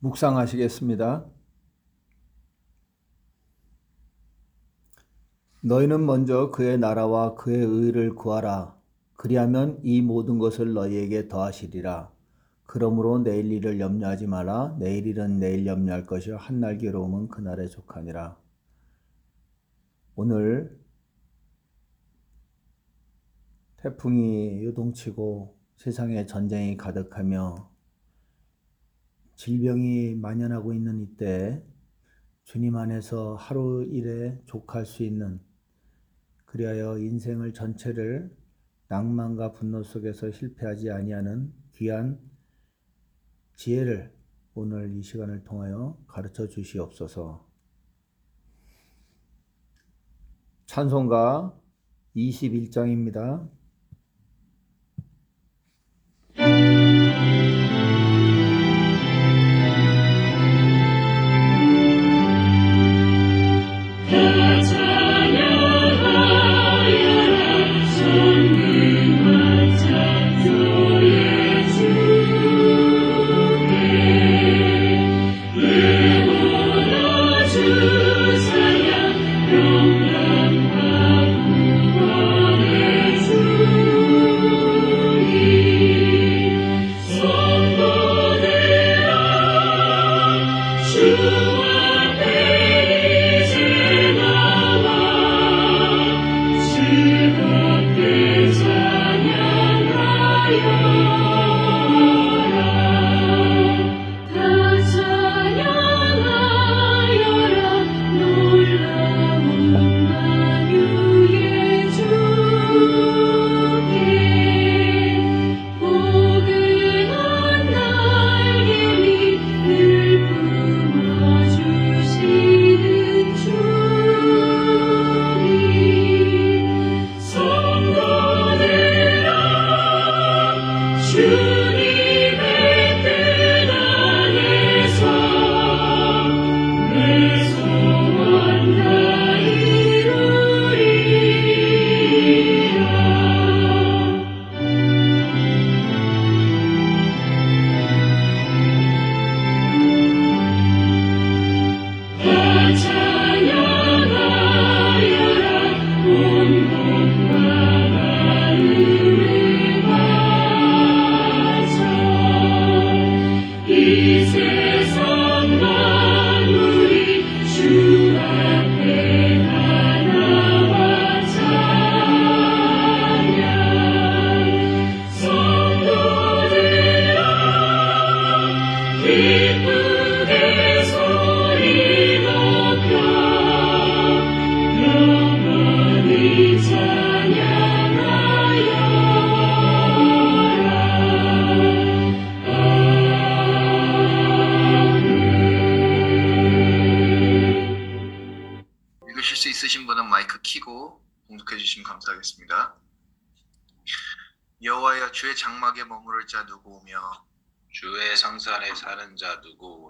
묵상하시겠습니다. 너희는 먼저 그의 나라와 그의 의를 구하라. 그리하면 이 모든 것을 너희에게 더하시리라. 그러므로 내일 일을 염려하지 마라. 내일 일은 내일 염려할 것이요 한날 괴로움은 그날에 족하니라. 오늘 태풍이 요동치고 세상에 전쟁이 가득하며 질병이 만연하고 있는 이때 주님 안에서 하루 일에 족할 수 있는 그리하여 인생을 전체를 낭만과 분노 속에서 실패하지 아니하는 귀한 지혜를 오늘 이 시간을 통하여 가르쳐 주시옵소서. 찬송가 21장입니다. 읽으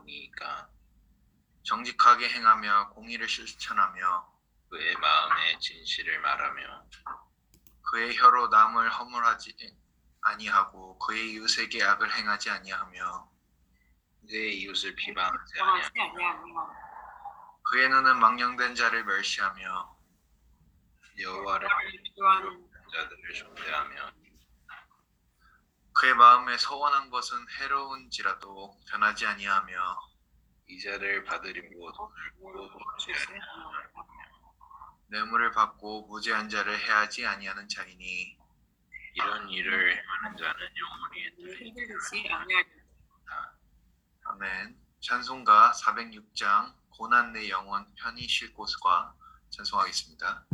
오니까 정직하게 행하며 공의를 실천하며 그의 마음에 진실을 말하며 그의 혀로 남을 허물하지 아니하고 그의 이웃에게 악을 행하지 아니하며 그의 이웃을 비방하지 하지 아니하며 그의 눈은 망령된 자를 멸시하며 여호와를 미워하는 자들을 존대하며 그의 마음에 서원한 것은 해로운지라도 변하지 아니하며 이자를 돈을 아니하며 뇌물을 받고 무죄한 자를 해하지 아니하는 자이니 이런 일을 행하는 자는 영원히 아니하며 아멘. 찬송가 406장 고난 내 영혼 편히 쉴 곳과 찬송하겠습니다.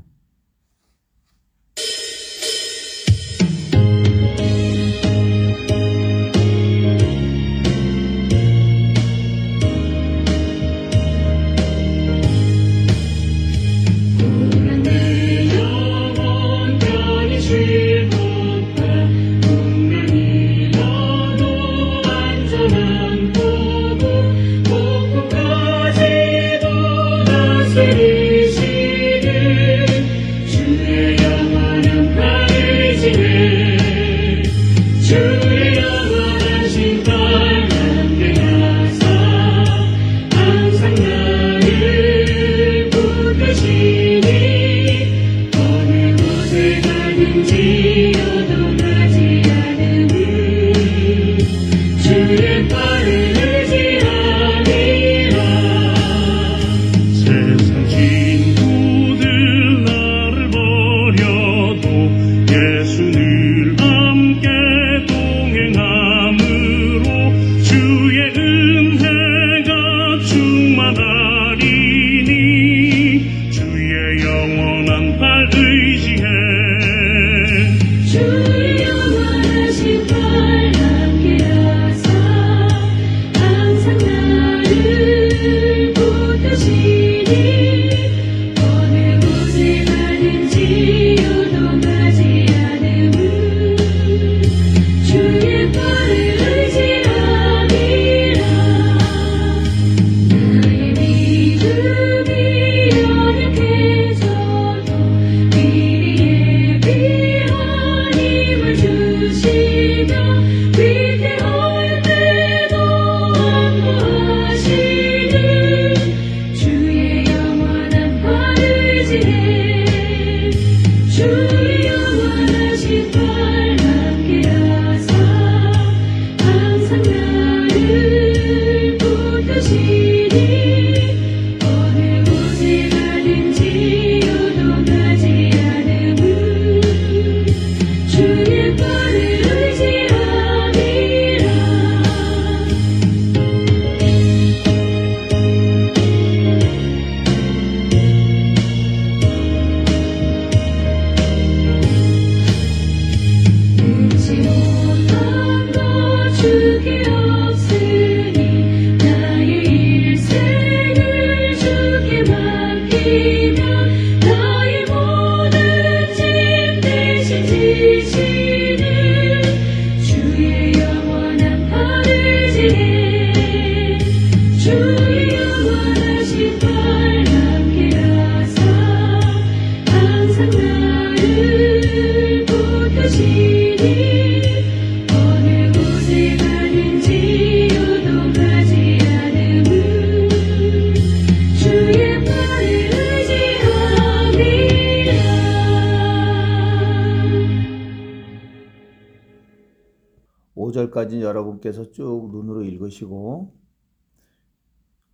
여러분께서 쭉 눈으로 읽으시고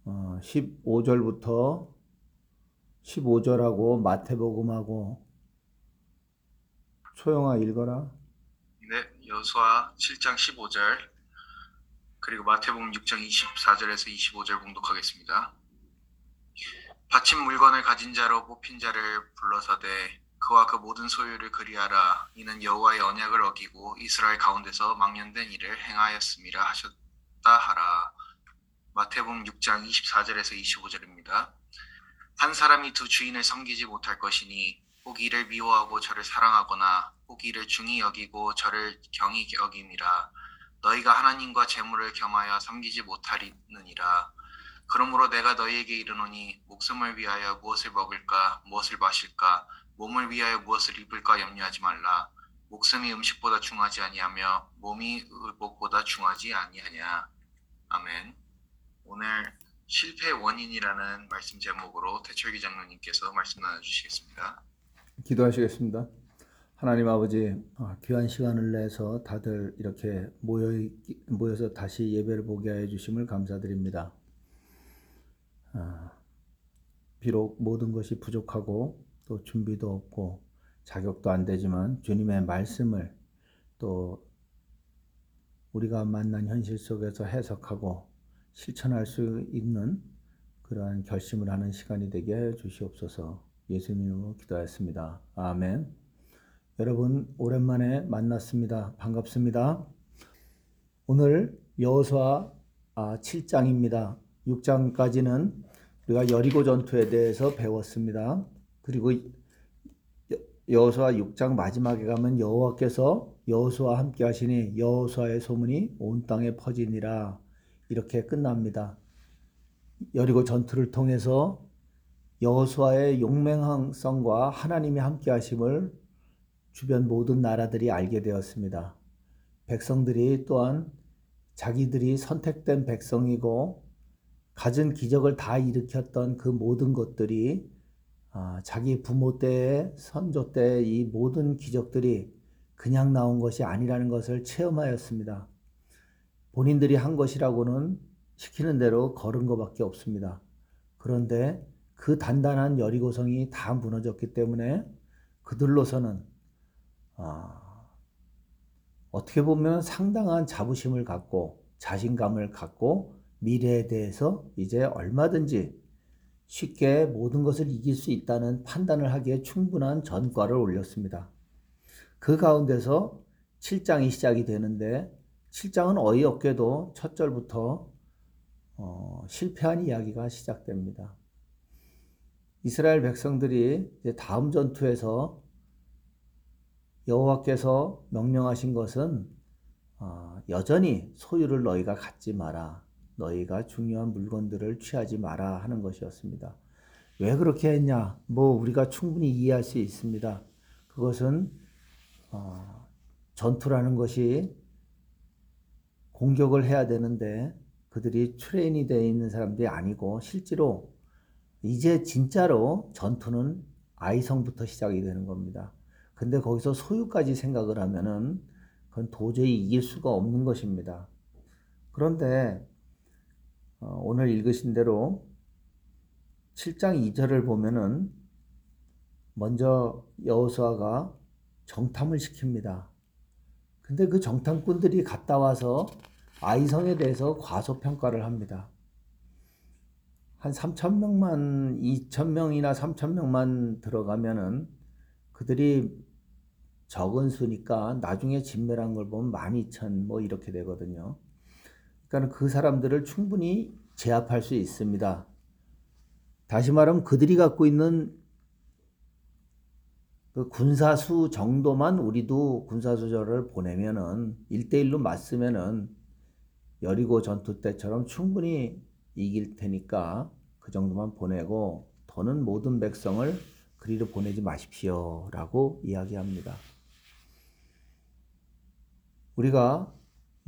어, 15절부터 15절하고 마태복음하고 소영아 읽어라. 네, 여수아 7장 15절 그리고 마태복음 6장 24절에서 25절 봉독하겠습니다. 바친 물건을 가진 자로 뽑힌 자를 불러서되 그와 그 모든 소유를 그리하라 이는 여호와의 언약을 어기고 이스라엘 가운데서 망령된 일을 행하였음이라 하셨다 하라. 마태복음 6장 24절에서 25절입니다. 한 사람이 두 주인을 섬기지 못할 것이니 혹 이를 미워하고 저를 사랑하거나 혹 이를 중히 여기고 저를 경히 여김이라 너희가 하나님과 재물을 겸하여 섬기지 못하리느니라 그러므로 내가 너희에게 이르노니 목숨을 위하여 무엇을 먹을까 무엇을 마실까 몸을 위하여 무엇을 입을까 염려하지 말라 목숨이 음식보다 중하지 아니하며 몸이 의복보다 중하지 아니하냐 아멘 오늘 실패의 원인이라는 말씀 제목으로 대철기 장로님께서 말씀 나눠주시겠습니다. 기도하시겠습니다. 하나님 아버지 아, 귀한 시간을 내서 다들 이렇게 모여 있- 모여서 다시 예배를 보게 하여 주심을 감사드립니다. 아, 비록 모든 것이 부족하고 또 준비도 없고 자격도 안 되지만 주님의 말씀을 또 우리가 만난 현실 속에서 해석하고 실천할 수 있는 그러한 결심을 하는 시간이 되게 해 주시옵소서. 예수님 이름으로 기도하였습니다. 아멘. 여러분 오랜만에 만났습니다. 반갑습니다. 오늘 여호수아 7장입니다. 6장까지는 우리가 여리고 전투에 대해서 배웠습니다. 그리고 여- 여호수아 6장 마지막에 가면 여호와께서 여호수아와 함께 하시니 여호수아의 소문이 온 땅에 퍼지니라 이렇게 끝납니다. 여리고 전투를 통해서 여호수아의 용맹성과 하나님이 함께 하심을 주변 모든 나라들이 알게 되었습니다. 백성들이 또한 자기들이 선택된 백성이고 갖은 기적을 다 일으켰던 그 모든 것들이 아, 자기 부모 때의 선조 때의 이 모든 기적들이 그냥 나온 것이 아니라는 것을 체험하였습니다. 본인들이 한 것이라고는 시키는 대로 걸은 것밖에 없습니다. 그런데 그 단단한 여리고성이 다 무너졌기 때문에 그들로서는 아, 어떻게 보면 상당한 자부심을 갖고 자신감을 갖고 미래에 대해서 이제 얼마든지 쉽게 모든 것을 이길 수 있다는 판단을 하기에 충분한 전과를 올렸습니다. 그 가운데서 7장이 시작이 되는데 7장은 어이없게도 첫 절부터 어, 실패한 이야기가 시작됩니다. 이스라엘 백성들이 다음 전투에서 여호와께서 명령하신 것은 어, 여전히 소유를 너희가 갖지 마라. 너희가 중요한 물건들을 취하지 마라 하는 것이었습니다. 왜 그렇게 했냐? 뭐 우리가 충분히 이해할 수 있습니다. 그것은 어, 전투라는 것이 공격을 해야 되는데 그들이 트레인이 되어 있는 사람들이 아니고 실제로 이제 진짜로 전투는 아이성부터 시작이 되는 겁니다. 근데 거기서 소유까지 생각을 하면은 그건 도저히 이길 수가 없는 것입니다. 그런데 어, 오늘 읽으신 대로 7장 2절을 보면은 먼저 여호수아가 정탐을 시킵니다. 근데 그 정탐꾼들이 갔다 와서 아이성에 대해서 과소평가를 합니다. 한 3천 명만 2천 명이나 3천 명만 들어가면은 그들이 적은 수니까 나중에 진멸한 걸 보면 12,000뭐 이렇게 되거든요. 그러니까 그 사람들을 충분히 제압할 수 있습니다. 다시 말하면 그들이 갖고 있는 그 군사수 정도만 우리도 군사수저를 보내면은 1대1로 맞으면은 여리고 전투 때처럼 충분히 이길 테니까 그 정도만 보내고 더는 모든 백성을 그리로 보내지 마십시오 라고 이야기합니다. 우리가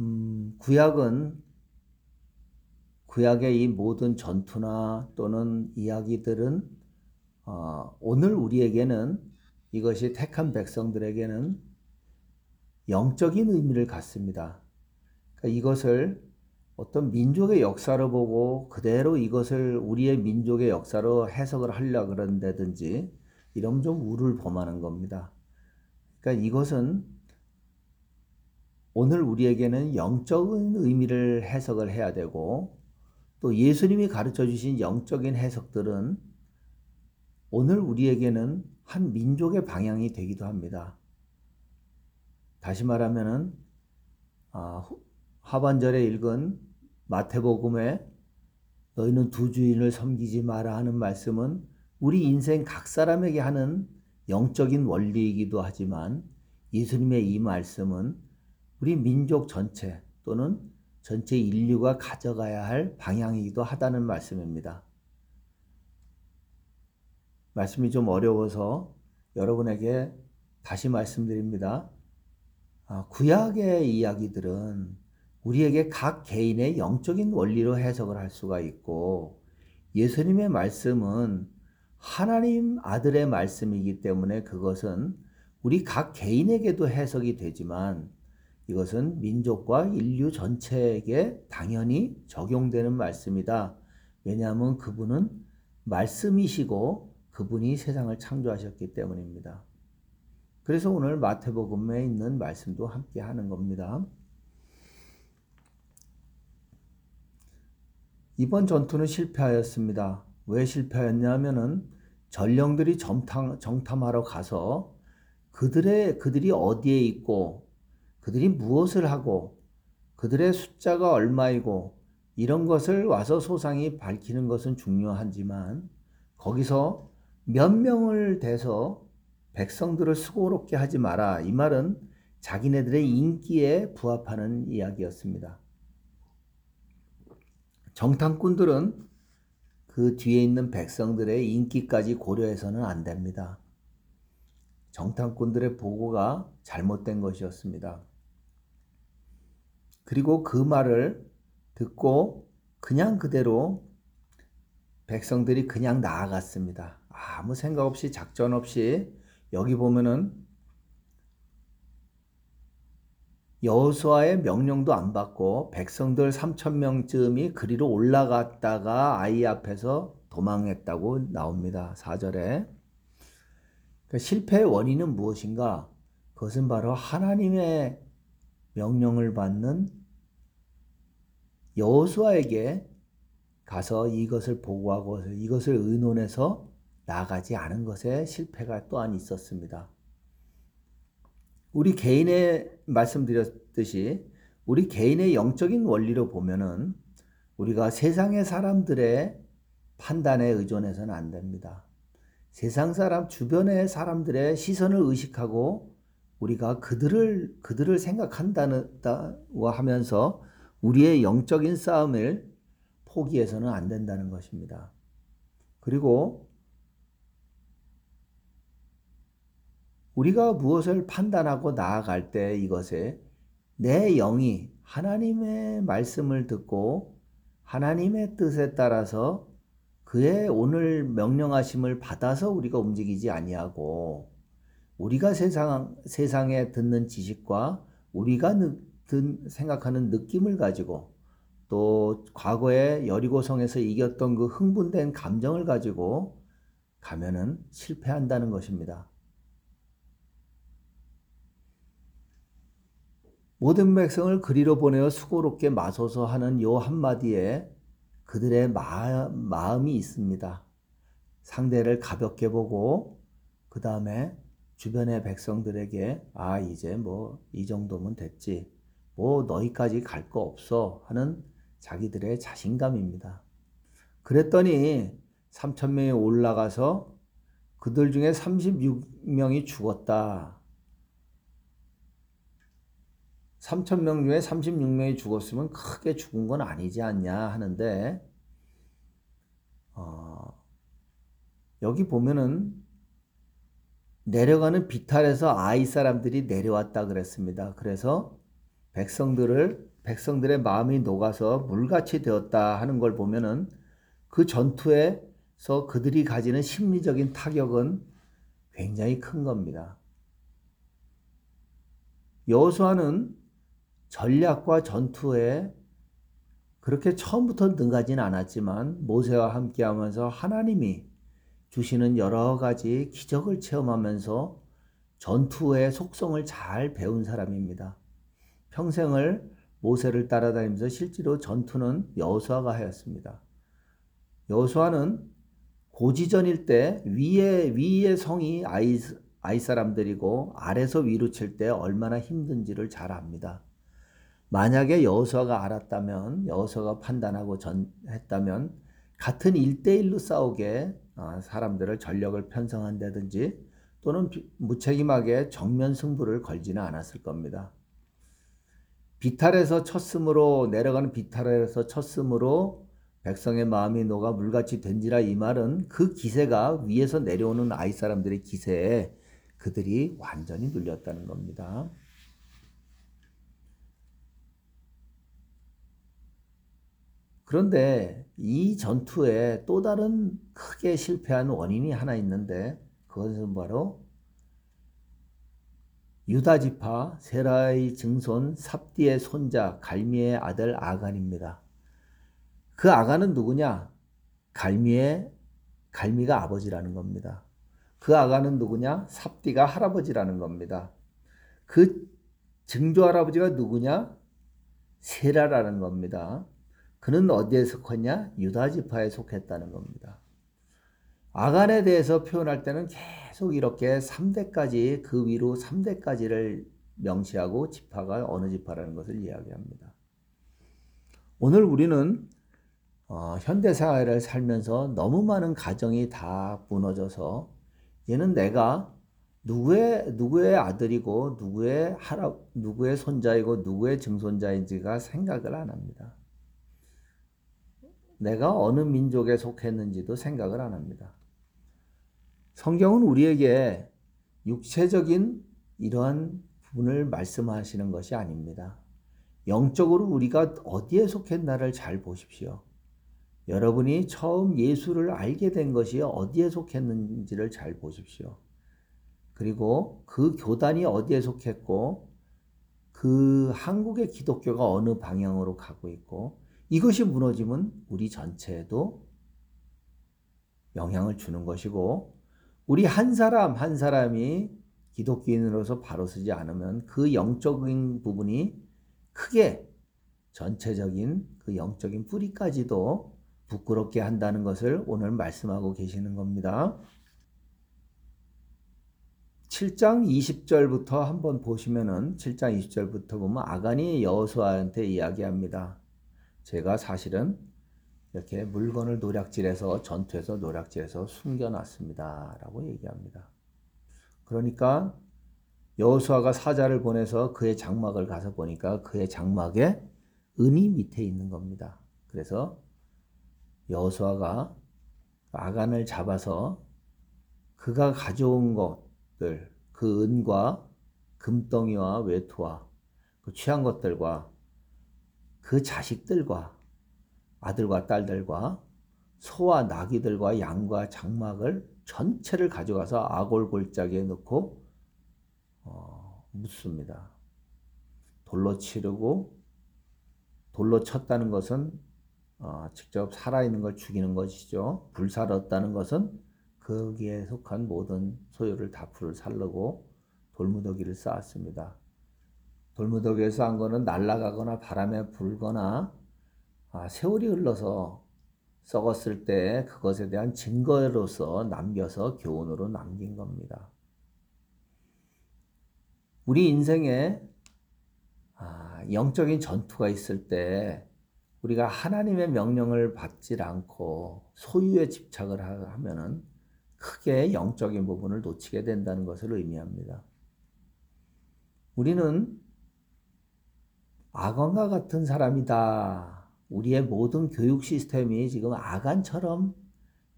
음, 구약은 구약의 이 모든 전투나 또는 이야기들은 어, 오늘 우리에게는 이것이 택한 백성들에게는 영적인 의미를 갖습니다. 그러니까 이것을 어떤 민족의 역사로 보고 그대로 이것을 우리의 민족의 역사로 해석을 하려 그런다든지 이러면 좀 우를 범하는 겁니다. 그러니까 이것은 오늘 우리에게는 영적인 의미를 해석을 해야 되고 또 예수님이 가르쳐 주신 영적인 해석들은 오늘 우리에게는 한 민족의 방향이 되기도 합니다. 다시 말하면은 아, 후- 하반절에 읽은 마태복음에 너희는 두 주인을 섬기지 마라 하는 말씀은 우리 인생 각 사람에게 하는 영적인 원리이기도 하지만 예수님의 이 말씀은 우리 민족 전체 또는 전체 인류가 가져가야 할 방향이기도 하다는 말씀입니다. 말씀이 좀 어려워서 여러분에게 다시 말씀드립니다. 아, 구약의 이야기들은 우리에게 각 개인의 영적인 원리로 해석을 할 수가 있고 예수님의 말씀은 하나님 아들의 말씀이기 때문에 그것은 우리 각 개인에게도 해석이 되지만 이것은 민족과 인류 전체에게 당연히 적용되는 말씀이다. 왜냐하면 그분은 말씀이시고 그분이 세상을 창조하셨기 때문입니다. 그래서 오늘 마태복음에 있는 말씀도 함께 하는 겁니다. 이번 전투는 실패하였습니다. 왜 실패하였냐면은 전령들이 정탐, 정탐하러 가서 그들의 그들이 어디에 있고 그들이 무엇을 하고 그들의 숫자가 얼마이고 이런 것을 와서 소상히 밝히는 것은 중요하지만 거기서 몇 명을 대서 백성들을 수고롭게 하지 마라. 이 말은 자기네들의 인기에 부합하는 이야기였습니다. 정탐꾼들은 그 뒤에 있는 백성들의 인기까지 고려해서는 안 됩니다. 정탐꾼들의 보고가 잘못된 것이었습니다. 그리고 그 말을 듣고 그냥 그대로 백성들이 그냥 나아갔습니다. 아무 생각 없이 작전 없이 여기 보면은 여호수아의 명령도 안 받고 백성들 3천 명쯤이 그리로 올라갔다가 아이 앞에서 도망했다고 나옵니다. 4절에. 그러니까 실패의 원인은 무엇인가? 그것은 바로 하나님의 명령을 받는 여호수아에게 가서 이것을 보고하고 이것을 의논해서 나가지 않은 것에 실패가 또한 있었습니다. 우리 개인의 말씀드렸듯이 우리 개인의 영적인 원리로 보면은 우리가 세상의 사람들의 판단에 의존해서는 안 됩니다. 세상 사람 주변의 사람들의 시선을 의식하고 우리가 그들을 그들을 생각한다고 하면서 우리의 영적인 싸움을 포기해서는 안 된다는 것입니다. 그리고 우리가 무엇을 판단하고 나아갈 때 이것에 내 영이 하나님의 말씀을 듣고 하나님의 뜻에 따라서 그의 오늘 명령하심을 받아서 우리가 움직이지 아니하고 우리가 세상 세상에 듣는 지식과 우리가 느, 든, 생각하는 느낌을 가지고 또 과거에 여리고성에서 이겼던 그 흥분된 감정을 가지고 가면은 실패한다는 것입니다. 모든 백성을 그리로 보내어 수고롭게 마소서 하는 요 한마디에 그들의 마, 마음이 있습니다. 상대를 가볍게 보고 그 다음에 주변의 백성들에게 아 이제 뭐 이 정도면 됐지 뭐 너희까지 갈 거 없어 하는 자기들의 자신감입니다. 그랬더니 3천 명이 올라가서 그들 중에 36명이 죽었다. 3천 명 중에 36명이 죽었으면 크게 죽은 건 아니지 않냐 하는데 어, 여기 보면은 내려가는 비탈에서 아이 사람들이 내려왔다 그랬습니다. 그래서 백성들을 백성들의 마음이 녹아서 물같이 되었다 하는 걸 보면은 그 전투에서 그들이 가지는 심리적인 타격은 굉장히 큰 겁니다. 여호수아는 전략과 전투에 그렇게 처음부터 능하진 않았지만 모세와 함께 하면서 하나님이 주시는 여러 가지 기적을 체험하면서 전투의 속성을 잘 배운 사람입니다. 평생을 모세를 따라다니면서 실제로 전투는 여호수아가 하였습니다. 여호수아는 고지전일 때 위에 위의 성이 아이 아이 사람들이고 아래서 위로 칠 때 얼마나 힘든지를 잘 압니다. 만약에 여호수아가 알았다면 여호수아가 판단하고 전 했다면 같은 1대1로 싸우게 어, 사람들을 전력을 편성한다든지 또는 비- 무책임하게 정면 승부를 걸지는 않았을 겁니다. 비탈에서 쳤으므로 내려가는 비탈에서 쳤으므로 백성의 마음이 녹아 물같이 된지라 이 말은 그 기세가 위에서 내려오는 아이 사람들의 기세에 그들이 완전히 눌렸다는 겁니다. 그런데 이 전투에 또 다른 크게 실패한 원인이 하나 있는데 그것은 바로 유다 지파 세라의 증손 삽디의 손자 갈미의 아들 아간입니다. 그 아간은 누구냐? 갈미의 갈미가 아버지라는 겁니다. 그 아간은 누구냐? 삽디가 할아버지라는 겁니다. 그 증조 할아버지가 누구냐? 세라라는 겁니다. 그는 어디에 속했냐? 유다 지파에 속했다는 겁니다. 아간에 대해서 표현할 때는 계속 이렇게 3대까지 그 위로 3대까지를 명시하고 지파가 어느 지파라는 것을 이야기합니다. 오늘 우리는 어, 현대 사회를 살면서 너무 많은 가정이 다 무너져서 얘는 내가 누구의 누구의 아들이고 누구의 할아 누구의 손자이고 누구의 증손자인지가 생각을 안 합니다. 내가 어느 민족에 속했는지도 생각을 안 합니다. 성경은 우리에게 육체적인 이러한 부분을 말씀하시는 것이 아닙니다. 영적으로 우리가 어디에 속했나를 잘 보십시오. 여러분이 처음 예수를 알게 된 것이 어디에 속했는지를 잘 보십시오. 그리고 그 교단이 어디에 속했고 그 한국의 기독교가 어느 방향으로 가고 있고 이것이 무너지면 우리 전체에도 영향을 주는 것이고 우리 한 사람 한 사람이 기독교인으로서 바로 서지 않으면 그 영적인 부분이 크게 전체적인 그 영적인 뿌리까지도 부끄럽게 한다는 것을 오늘 말씀하고 계시는 겁니다. 7장 20절부터 한번 보시면은 7장 20절부터 보면 아간이 여호수아한테 이야기합니다. 제가 사실은 이렇게 물건을 노략질해서 전투에서 노략질해서 숨겨놨습니다 라고 얘기합니다. 그러니까 여호수아가 사자를 보내서 그의 장막을 가서 보니까 그의 장막에 은이 밑에 있는 겁니다. 그래서 여호수아가 아간을 잡아서 그가 가져온 것들 그 은과 금덩이와 외투와 그 취한 것들과 그 자식들과 아들과 딸들과 소와 나귀들과 양과 장막을 전체를 가져가서 아골골짜기에 넣고 어, 묻습니다. 돌로 치르고 돌로 쳤다는 것은 어, 직접 살아있는 걸 죽이는 것이죠. 불살았다는 것은 거기에 속한 모든 소유를 다 불을 살르고 돌무더기를 쌓았습니다. 돌무더기에 쌓은 거는 날아가거나 바람에 불거나 아, 세월이 흘러서 썩었을 때 그것에 대한 증거로서 남겨서 교훈으로 남긴 겁니다. 우리 인생에 아, 영적인 전투가 있을 때 우리가 하나님의 명령을 받질 않고 소유에 집착을 하- 하면은 크게 영적인 부분을 놓치게 된다는 것을 의미합니다. 우리는 악원과 같은 사람이다. 우리의 모든 교육 시스템이 지금 아간처럼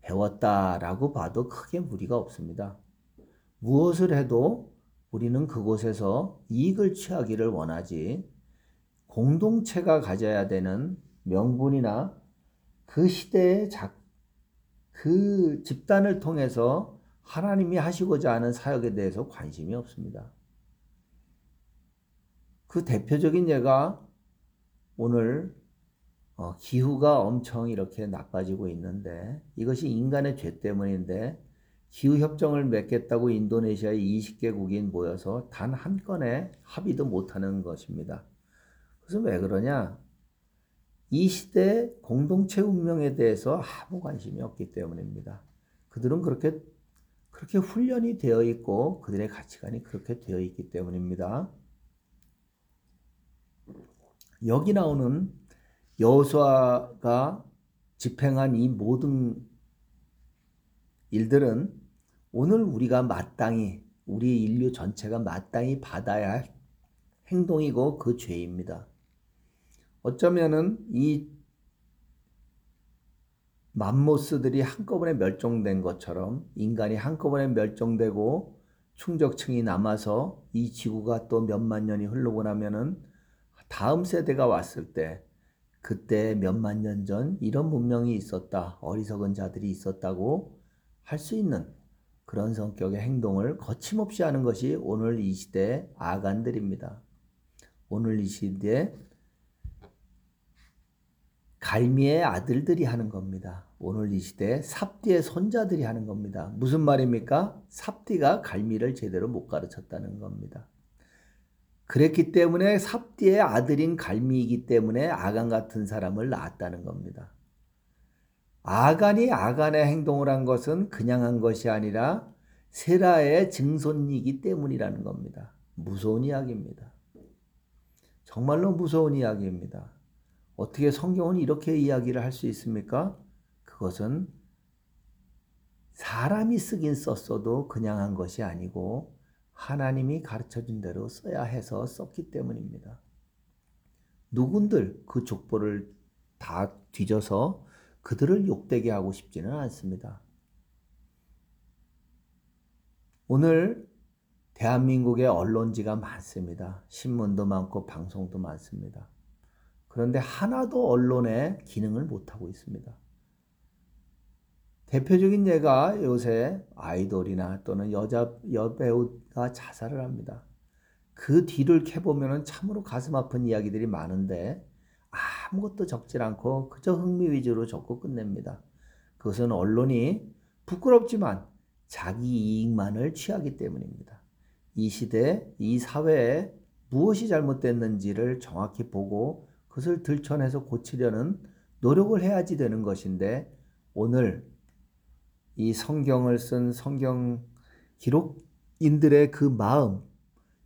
배웠다라고 봐도 크게 무리가 없습니다. 무엇을 해도 우리는 그곳에서 이익을 취하기를 원하지 공동체가 가져야 되는 명분이나 그 시대의 작, 그 집단을 통해서 하나님이 하시고자 하는 사역에 대해서 관심이 없습니다. 그 대표적인 예가 오늘 어, 기후가 엄청 이렇게 나빠지고 있는데 이것이 인간의 죄 때문인데 기후 협정을 맺겠다고 인도네시아의 20개국이 모여서 단 한 건의 합의도 못하는 것입니다. 그래서 왜 그러냐? 이 시대 공동체 운명에 대해서 아무 관심이 없기 때문입니다. 그들은 그렇게 그렇게 훈련이 되어 있고 그들의 가치관이 그렇게 되어 있기 때문입니다. 여기 나오는 여호수아가 집행한 이 모든 일들은 오늘 우리가 마땅히 우리 인류 전체가 마땅히 받아야 할 행동이고 그 죄입니다. 어쩌면은 이 맘모스들이 한꺼번에 멸종된 것처럼 인간이 한꺼번에 멸종되고 충적층이 남아서 이 지구가 또 몇만 년이 흐르고 나면은 다음 세대가 왔을 때 그때 몇만 년 전 이런 문명이 있었다. 어리석은 자들이 있었다고 할 수 있는 그런 성격의 행동을 거침없이 하는 것이 오늘 이 시대의 아간들입니다. 오늘 이 시대에 갈미의 아들들이 하는 겁니다. 오늘 이 시대에 삽디의 손자들이 하는 겁니다. 무슨 말입니까? 삽디가 갈미를 제대로 못 가르쳤다는 겁니다. 그랬기 때문에 삽디의 아들인 갈미이기 때문에 아간 같은 사람을 낳았다는 겁니다. 아간이 아간의 행동을 한 것은 그냥 한 것이 아니라 세라의 증손이기 때문이라는 겁니다. 무서운 이야기입니다. 정말로 무서운 이야기입니다. 어떻게 성경은 이렇게 이야기를 할 수 있습니까? 그것은 사람이 쓰긴 썼어도 그냥 한 것이 아니고 하나님이 가르쳐 준 대로 써야 해서 썼기 때문입니다. 누군들 그 족보를 다 뒤져서 그들을 욕되게 하고 싶지는 않습니다. 오늘 대한민국의 언론지가 많습니다. 신문도 많고 방송도 많습니다. 그런데 하나도 언론의 기능을 못하고 있습니다. 대표적인 예가 요새 아이돌이나 또는 여자 여배우가 자살을 합니다. 그 뒤를 캐보면 참으로 가슴 아픈 이야기들이 많은데 아무것도 적질 않고 그저 흥미 위주로 적고 끝냅니다. 그것은 언론이 부끄럽지만 자기 이익만을 취하기 때문입니다. 이 시대, 이 사회에 무엇이 잘못됐는지를 정확히 보고 그것을 들춰내서 고치려는 노력을 해야지 되는 것인데 오늘 이 성경을 쓴 성경 기록인들의 그 마음,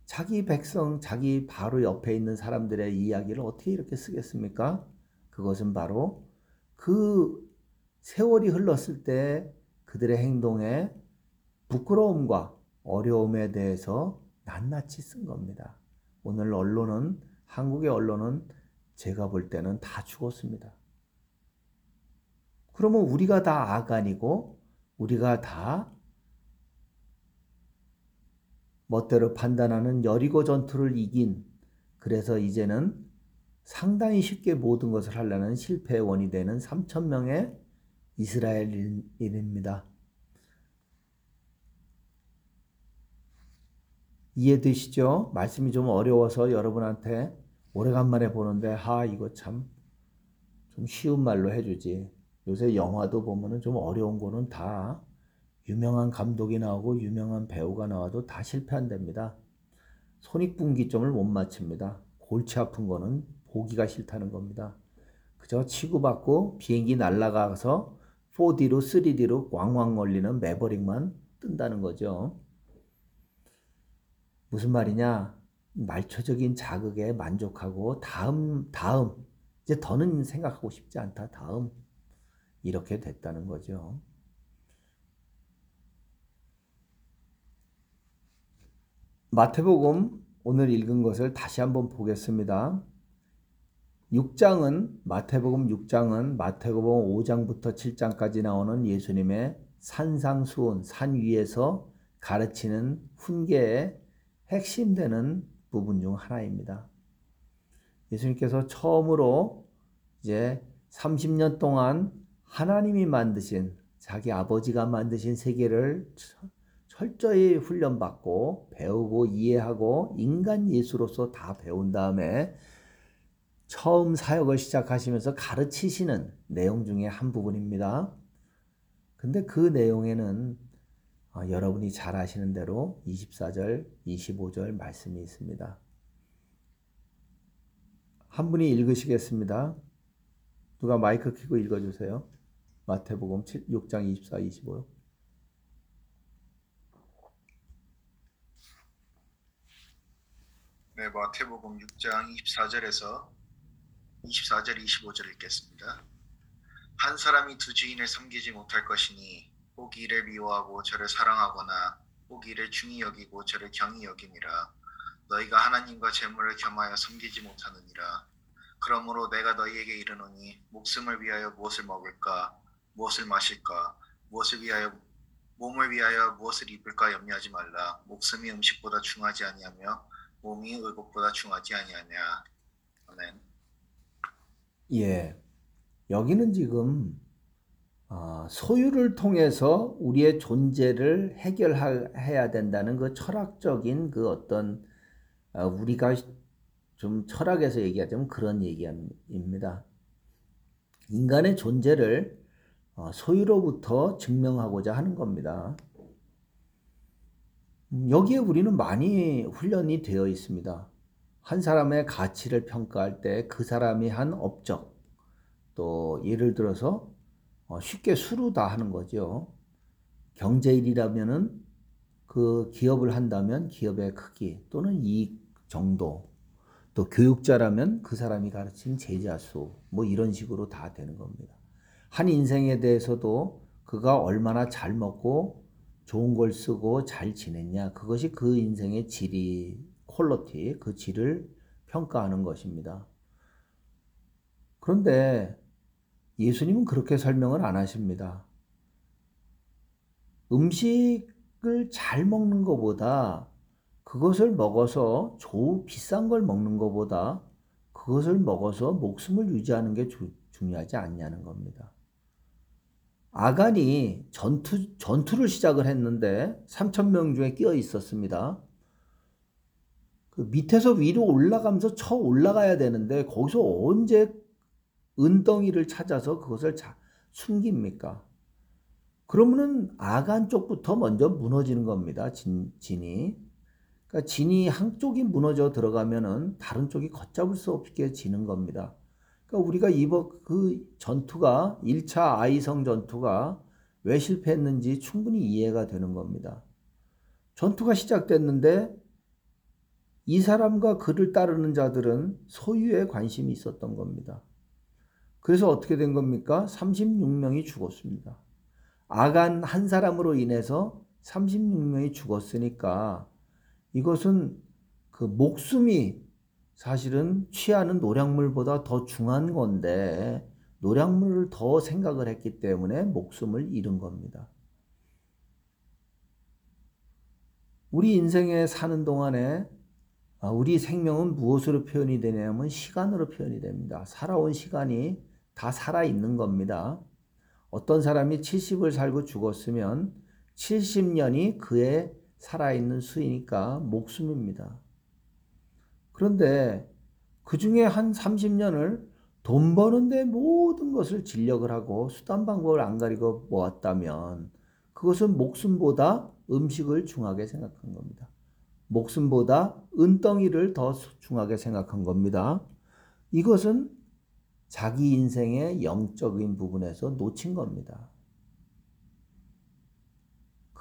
자기 백성, 자기 바로 옆에 있는 사람들의 이야기를 어떻게 이렇게 쓰겠습니까? 그것은 바로 그 세월이 흘렀을 때 그들의 행동에 부끄러움과 어려움에 대해서 낱낱이 쓴 겁니다. 오늘 언론은, 한국의 언론은 제가 볼 때는 다 죽었습니다. 그러면 우리가 다 아간이고, 우리가 다 멋대로 판단하는 여리고 전투를 이긴 그래서 이제는 상당히 쉽게 모든 것을 하려는 실패의 원이 되는 3천 명의 이스라엘인입니다. 이해되시죠? 말씀이 좀 어려워서 여러분한테 오래간만에 보는데 하 이거 참 좀 쉬운 말로 해주지. 요새 영화도 보면은 좀 어려운 거는 다 유명한 감독이 나오고 유명한 배우가 나와도 다 실패한답니다. 손익분기점을 못 맞춥니다. 골치 아픈 거는 보기가 싫다는 겁니다. 그저 치고받고 비행기 날아가서 4D로 3D로 왕왕 걸리는 매버릭만 뜬다는 거죠. 무슨 말이냐? 말초적인 자극에 만족하고 다음 다음 이제 더는 생각하고 싶지 않다. 다음 이렇게 됐다는 거죠. 마태복음 오늘 읽은 것을 다시 한번 보겠습니다. 6장은 마태복음 6장은 마태복음 5장부터 7장까지 나오는 예수님의 산상수훈 산 위에서 가르치는 훈계의 핵심되는 부분 중 하나입니다. 예수님께서 처음으로 이제 30년 동안 하나님이 만드신 자기 아버지가 만드신 세계를 철저히 훈련받고 배우고 이해하고 인간 예수로서 다 배운 다음에 처음 사역을 시작하시면서 가르치시는 내용 중에 한 부분입니다. 근데 그 내용에는 어, 여러분이 잘 아시는 대로 24절, 25절 말씀이 있습니다. 한 분이 읽으시겠습니다. 누가 마이크 켜고 읽어주세요. 마태복음 7, 6장 24, 25요. 네, 마태복음 6장 24절에서 24절 25절 읽겠습니다. 한 사람이 두 주인을 섬기지 못할 것이니 혹 이를 미워하고 저를 사랑하거나 혹 이를 중히 여기고 저를 경히 여김이라 너희가 하나님과 재물을 겸하여 섬기지 못하느니라 그러므로 내가 너희에게 이르노니 목숨을 위하여 무엇을 먹을까 무엇을 마실까 무엇을 위하여 몸을 위하여 무엇을 입을까 염려하지 말라 목숨이 음식보다 중하지 아니하며 몸이 의복보다 중하지 아니하냐. 아멘. 예. 여기는 지금 어, 소유를 통해서 우리의 존재를 해결해야 된다는 그 철학적인 그 어떤 어, 우리가 좀 철학에서 얘기하자면 그런 얘기입니다. 인간의 존재를 어, 소유로부터 증명하고자 하는 겁니다. 음, 여기에 우리는 많이 훈련이 되어 있습니다. 한 사람의 가치를 평가할 때 그 사람이 한 업적, 또 예를 들어서 어, 쉽게 수루다 하는 거죠. 경제일이라면은 그 기업을 한다면 기업의 크기 또는 이익 정도, 또 교육자라면 그 사람이 가르친 제자 수, 뭐 이런 식으로 다 되는 겁니다. 한 인생에 대해서도 그가 얼마나 잘 먹고 좋은 걸 쓰고 잘 지냈냐, 그것이 그 인생의 질이, 퀄러티, 그 질을 평가하는 것입니다. 그런데 예수님은 그렇게 설명을 안 하십니다. 음식을 잘 먹는 것보다 그것을 먹어서 좋은 비싼 걸 먹는 것보다 그것을 먹어서 목숨을 유지하는 게 주, 중요하지 않냐는 겁니다. 아간이 전투, 전투를 시작을 했는데 3천 명 중에 끼어 있었습니다. 그 밑에서 위로 올라가면서 쳐 올라가야 되는데 거기서 언제 은덩이를 찾아서 그것을 자, 숨깁니까? 그러면은 아간 쪽부터 먼저 무너지는 겁니다. 진, 진이. 그러니까 진이 한쪽이 무너져 들어가면은 다른 쪽이 걷잡을 수 없게 지는 겁니다. 그러니까 우리가 이번 그 전투가 1차 아이성 전투가 왜 실패했는지 충분히 이해가 되는 겁니다. 전투가 시작됐는데 이 사람과 그를 따르는 자들은 소유에 관심이 있었던 겁니다. 그래서 어떻게 된 겁니까? 36명이 죽었습니다. 아간 한 사람으로 인해서 36명이 죽었으니까 이것은 그 목숨이 사실은 취하는 노량물보다 더 중한 건데 노량물을 더 생각을 했기 때문에 목숨을 잃은 겁니다. 우리 인생에 사는 동안에 아, 우리 생명은 무엇으로 표현이 되냐면 시간으로 표현이 됩니다. 살아온 시간이 다 살아있는 겁니다. 어떤 사람이 70을 살고 죽었으면 70년이 그의 살아있는 수이니까 목숨입니다. 그런데 그 중에 한 30년을 돈 버는데 모든 것을 진력을 하고 수단 방법을 안 가리고 모았다면 그것은 목숨보다 음식을 중하게 생각한 겁니다. 목숨보다 은덩이를 더 중하게 생각한 겁니다. 이것은 자기 인생의 영적인 부분에서 놓친 겁니다.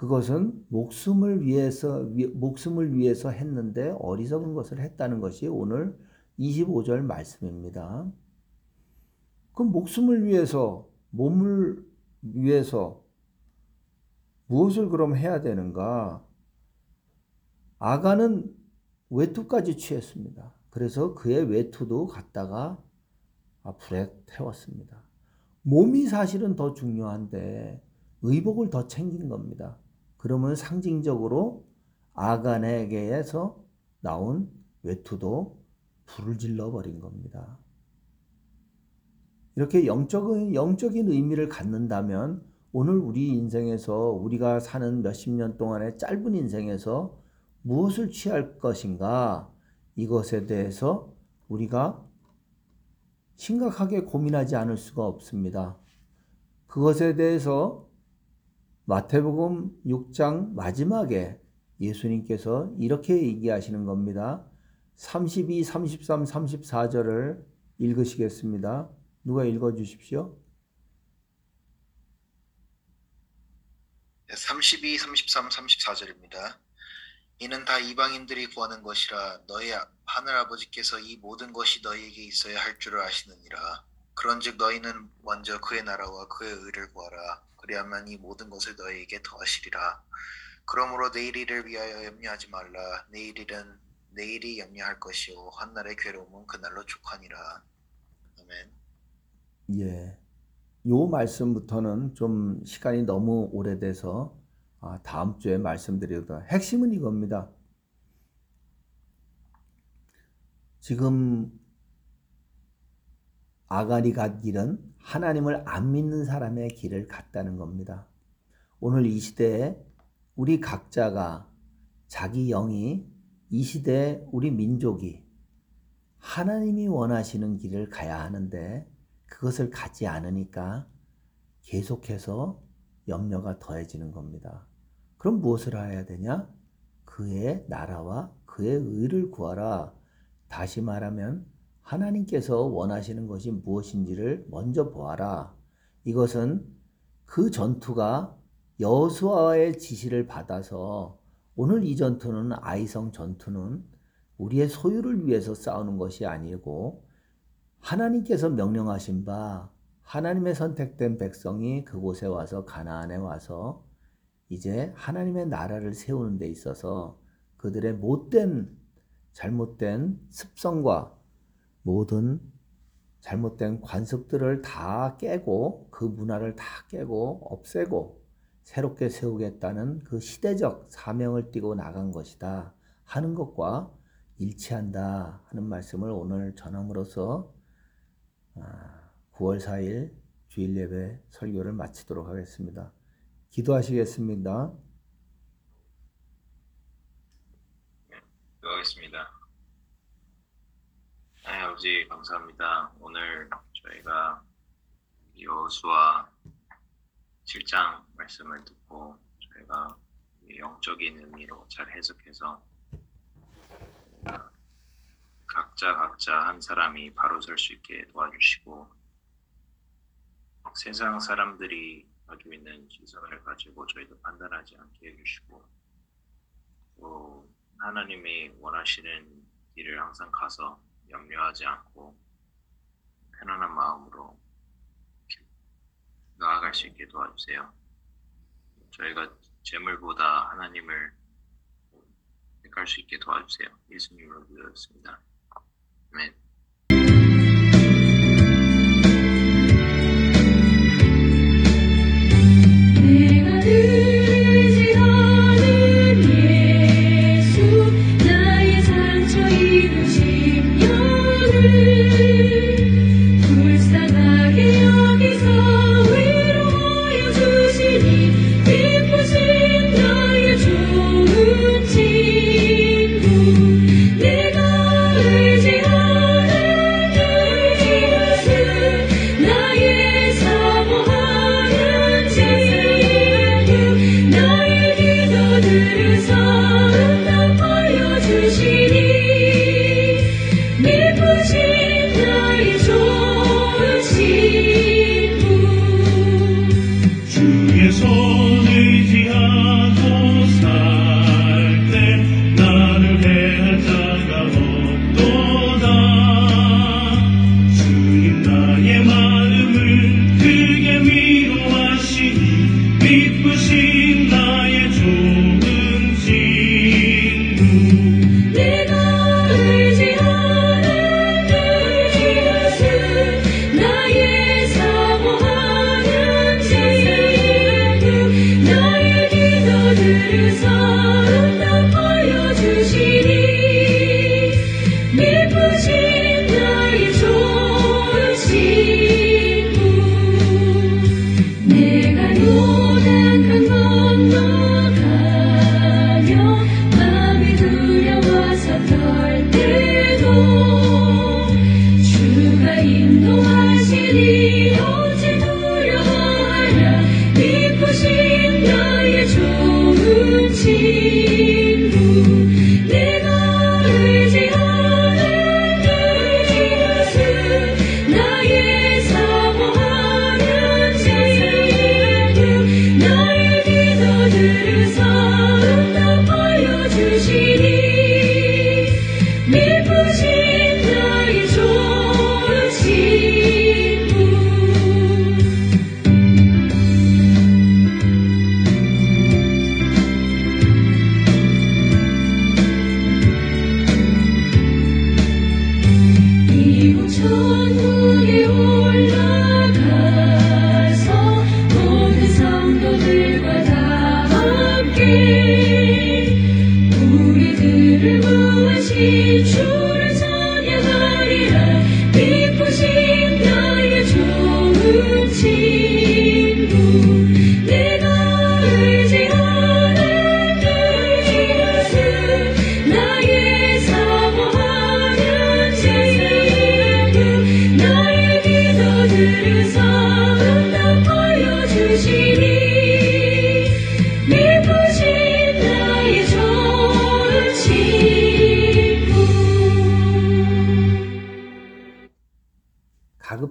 그것은 목숨을 위해서 목숨을 위해서 했는데 어리석은 것을 했다는 것이 오늘 25절 말씀입니다. 그럼 목숨을 위해서 몸을 위해서 무엇을 그럼 해야 되는가? 아가는 외투까지 취했습니다. 그래서 그의 외투도 갖다가 불에 태웠습니다. 몸이 사실은 더 중요한데 의복을 더 챙긴 겁니다. 그러면 상징적으로 아간에게서 나온 외투도 불을 질러 버린 겁니다. 이렇게 영적인 영적인 의미를 갖는다면 오늘 우리 인생에서 우리가 사는 몇십 년 동안의 짧은 인생에서 무엇을 취할 것인가 이것에 대해서 우리가 심각하게 고민하지 않을 수가 없습니다. 그것에 대해서 마태복음 6장 마지막에 예수님께서 이렇게 얘기하시는 겁니다. 32, 33, 34절을 읽으시겠습니다. 누가 읽어 주십시오. 32, 33, 34절입니다. 이는 다 이방인들이 구하는 것이라 너희 하늘 아버지께서 이 모든 것이 너희에게 있어야 할 줄을 아시느니라. 그런즉 너희는 먼저 그의 나라와 그의 의를 구하라. 그리하면 이 모든 것을 너희에게 더하시리라. 그러므로 내일 일을 위하여 염려하지 말라. 내일 일은 내일이 염려할 것이요 한 날의 괴로움은 그날로 족하니라. 아멘. 예. 요 말씀부터는 좀 시간이 너무 오래돼서 아, 다음 주에 말씀드리다. 핵심은 이겁니다. 지금 아가리 갓 길은 하나님을 안 믿는 사람의 길을 갔다는 겁니다. 오늘 이 시대에 우리 각자가 자기 영이 이 시대에 우리 민족이 하나님이 원하시는 길을 가야 하는데 그것을 가지 않으니까 계속해서 염려가 더해지는 겁니다. 그럼 무엇을 해야 되냐? 그의 나라와 그의 의를 구하라. 다시 말하면 하나님께서 원하시는 것이 무엇인지를 먼저 보아라. 이것은 그 전투가 여수아의 지시를 받아서 오늘 이 전투는 아이성 전투는 우리의 소유를 위해서 싸우는 것이 아니고 하나님께서 명령하신 바 하나님의 선택된 백성이 그곳에 와서 가나안에 와서 이제 하나님의 나라를 세우는 데 있어서 그들의 못된 잘못된 습성과 모든 잘못된 관습들을 다 깨고 그 문화를 다 깨고 없애고 새롭게 세우겠다는 그 시대적 사명을 띠고 나간 것이다 하는 것과 일치한다 하는 말씀을 오늘 전함으로써 9월 4일 주일 예배 설교를 마치도록 하겠습니다. 기도하시겠습니다. 기도하겠습니다. 아버지 감사합니다. 오늘 저희가 여호수아 7장 말씀을 듣고 저희가 영적인 의미로 잘 해석해서 각자 각자 한 사람이 바로 설 수 있게 도와주시고 세상 사람들이 가지고 있는 시선을 가지고 저희도 판단하지 않게 해주시고 또 하나님이 원하시는 길을 항상 가서 염려하지 않고 편안한 마음으로 나아갈 수 있게 도와주세요. 저희가 재물보다 하나님을 택할 수 있게 도와주세요. 예수님으로 기도했습니다. 아멘. Jesus.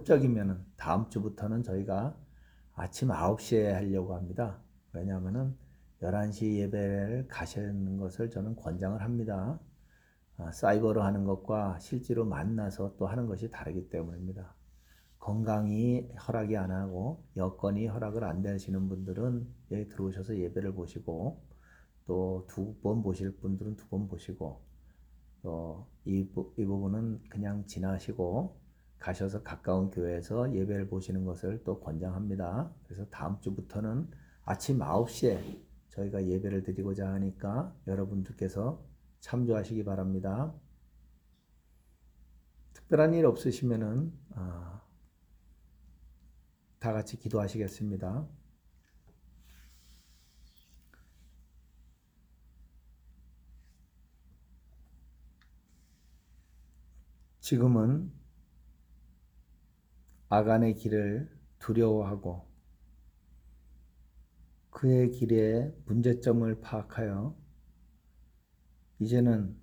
성적이면은 다음 주부터는 저희가 아침 9시에 하려고 합니다. 왜냐하면은 11시 예배를 가시는 것을 저는 권장을 합니다. 아, 사이버로 하는 것과 실제로 만나서 또 하는 것이 다르기 때문입니다. 건강이 허락이 안 하고 여건이 허락을 안 되시는 분들은 여기 들어오셔서 예배를 보시고 또 두 번 보실 분들은 두 번 보시고 또이 이 부분은 그냥 지나시고 가셔서 가까운 교회에서 예배를 보시는 것을 또 권장합니다. 그래서 다음 주부터는 아침 9시에 저희가 예배를 드리고자 하니까 여러분들께서 참조하시기 바랍니다. 특별한 일 없으시면은 아, 다 같이 기도하시겠습니다. 지금은 아간의 길을 두려워하고 그의 길의 문제점을 파악하여 이제는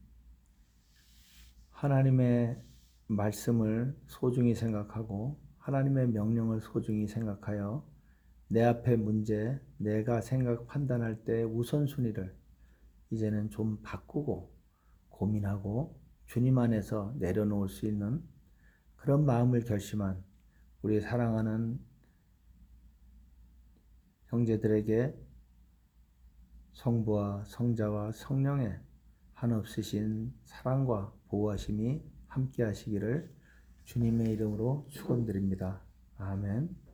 하나님의 말씀을 소중히 생각하고 하나님의 명령을 소중히 생각하여 내 앞의 문제, 내가 생각 판단할 때 우선순위를 이제는 좀 바꾸고 고민하고 주님 안에서 내려놓을 수 있는 그런 마음을 결심한 우리 사랑하는 형제들에게 성부와 성자와 성령의 한없으신 사랑과 보호하심이 함께 하시기를 주님의 이름으로 축원드립니다. 아멘.